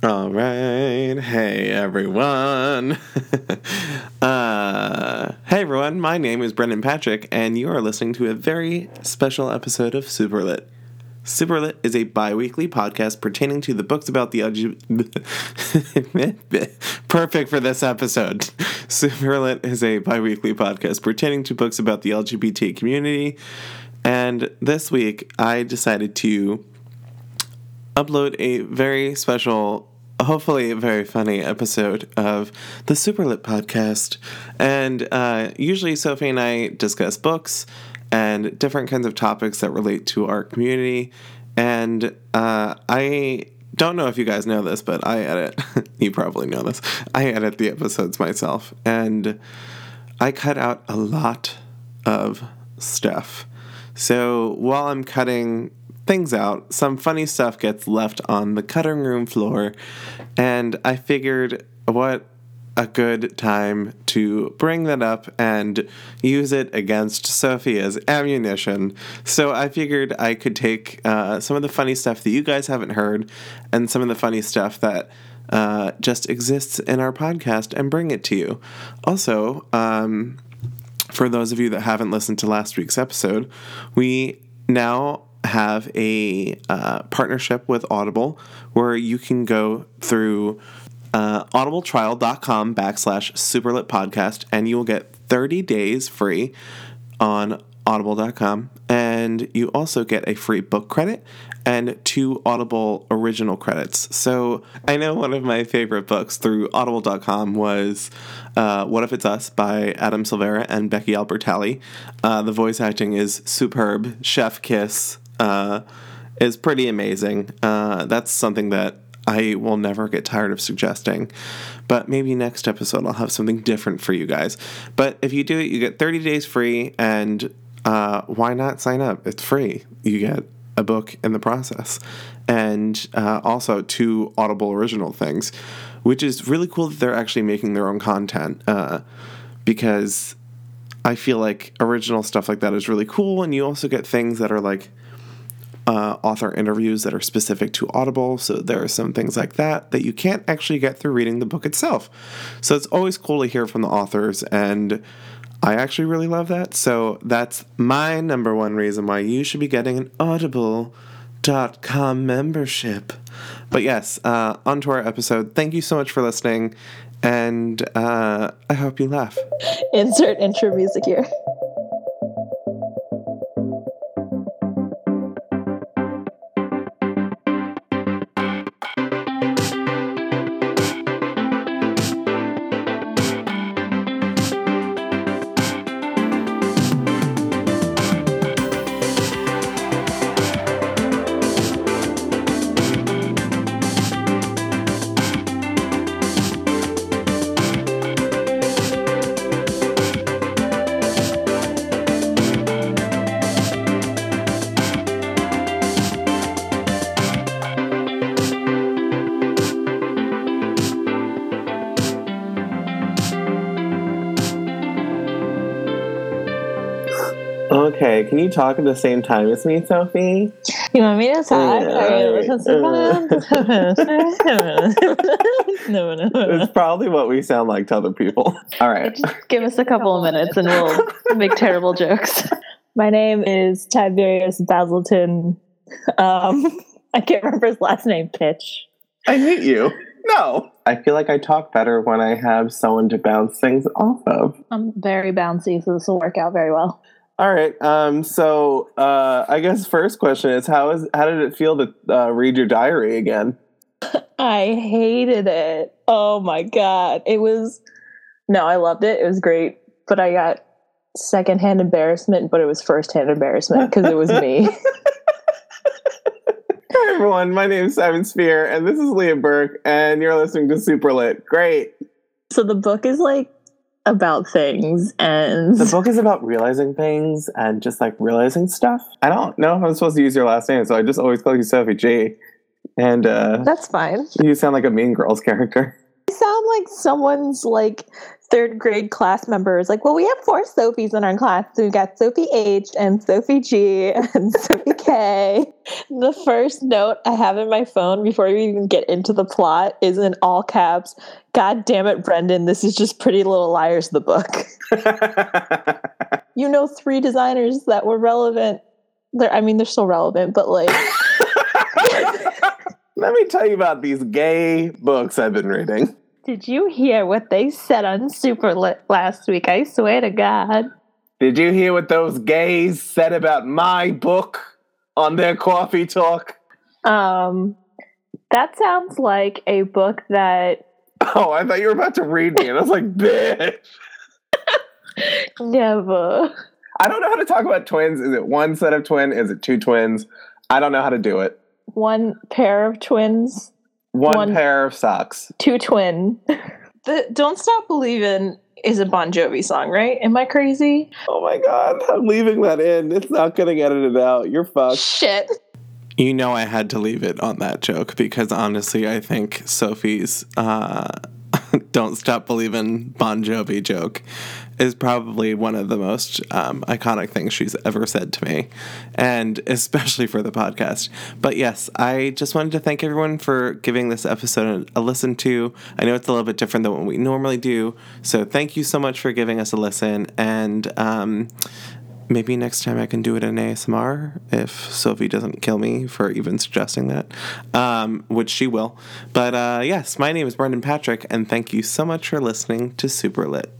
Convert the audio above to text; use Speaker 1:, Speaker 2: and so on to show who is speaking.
Speaker 1: All right. Hey, everyone. uh, hey, everyone. My name is Brendan Patrick, and you are listening to a very special episode of Superlit. Superlit is a bi weekly podcast pertaining to the books about the LGBT. Perfect for this episode. Superlit is a bi weekly podcast pertaining to books about the LGBT community. And this week, I decided to upload a very special, hopefully, very funny episode of the Superlit podcast. And uh, usually, Sophie and I discuss books and different kinds of topics that relate to our community. And uh, I don't know if you guys know this, but I edit, you probably know this, I edit the episodes myself. And I cut out a lot of stuff. So while I'm cutting things out, some funny stuff gets left on the cutting room floor, and I figured what a good time to bring that up and use it against Sophia's ammunition. So I figured I could take uh, some of the funny stuff that you guys haven't heard and some of the funny stuff that uh, just exists in our podcast and bring it to you. Also, um, for those of you that haven't listened to last week's episode, we now have a uh, partnership with Audible where you can go through uh, audibletrial.com backslash superlit podcast and you will get 30 days free on audible.com and you also get a free book credit and two audible original credits. So i know one of my favorite books through audible.com was uh, what if it's us by adam silvera and becky albertalli. Uh, the voice acting is superb. Chef kiss uh, is pretty amazing uh, that's something that I will never get tired of suggesting. But maybe next episode I'll have something different for you guys. But if you do it, you get 30 days free, and uh, why not sign up? It's free. You get a book in the process, and uh, also two Audible original things, which is really cool that they're actually making their own content uh, because I feel like original stuff like that is really cool, and you also get things that are like uh, author interviews that are specific to Audible. So there are some things like that that you can't actually get through reading the book itself. So it's always cool to hear from the authors, and I actually really love that. So that's my number one reason why you should be getting an Audible.com membership. But yes, uh, on to our episode. Thank you so much for listening, and uh, I hope you laugh.
Speaker 2: Insert intro music here.
Speaker 1: Okay, can you talk at the same time as me, Sophie?
Speaker 2: You want me to talk?
Speaker 1: no, no, no. It's probably what we sound like to other people. All right.
Speaker 2: Give us a couple of minutes and we'll make terrible jokes. My name is Tiberius Basilton. Um, I can't remember his last name, Pitch.
Speaker 1: I hate you. No. I feel like I talk better when I have someone to bounce things off of.
Speaker 2: I'm very bouncy, so this will work out very well.
Speaker 1: All right. Um, so uh, I guess first question is how is how did it feel to uh, read your diary again?
Speaker 2: I hated it. Oh my god. It was no, I loved it. It was great, but I got secondhand embarrassment, but it was firsthand embarrassment because it was me.
Speaker 1: Hi everyone, my name is Simon Spier, and this is Leah Burke, and you're listening to Super Lit. Great.
Speaker 2: So the book is like about things and
Speaker 1: the book is about realizing things and just like realizing stuff. I don't know if I'm supposed to use your last name, so I just always call you Sophie G. And uh
Speaker 2: That's fine.
Speaker 1: You sound like a Mean Girls character.
Speaker 2: You sound like someone's like third grade class members like, well, we have four Sophies in our class. So we got Sophie H and Sophie G and Sophie K. The first note I have in my phone before we even get into the plot is in all caps. God damn it, Brendan, this is just Pretty Little Liars, the book. you know, three designers that were relevant. They're, I mean, they're still relevant, but like.
Speaker 1: Let me tell you about these gay books I've been reading.
Speaker 2: Did you hear what they said on Superlit last week? I swear to God.
Speaker 1: Did you hear what those gays said about my book on their coffee talk?
Speaker 2: Um, that sounds like a book that.
Speaker 1: Oh, I thought you were about to read me, and I was like, bitch.
Speaker 2: Never.
Speaker 1: I don't know how to talk about twins. Is it one set of twin? Is it two twins? I don't know how to do it.
Speaker 2: One pair of twins.
Speaker 1: One, one pair of socks.
Speaker 2: Two twin. the Don't Stop Believing is a Bon Jovi song, right? Am I crazy?
Speaker 1: Oh my god, I'm leaving that in. It's not getting edited out. You're fucked.
Speaker 2: Shit.
Speaker 1: You know I had to leave it on that joke because honestly, I think Sophie's uh, "Don't Stop Believing" Bon Jovi joke is probably one of the most um, iconic things she's ever said to me, and especially for the podcast. But yes, I just wanted to thank everyone for giving this episode a listen to. I know it's a little bit different than what we normally do, so thank you so much for giving us a listen. And um, maybe next time I can do it in ASMR if Sophie doesn't kill me for even suggesting that, um, which she will. But uh, yes, my name is Brendan Patrick, and thank you so much for listening to Super Lit.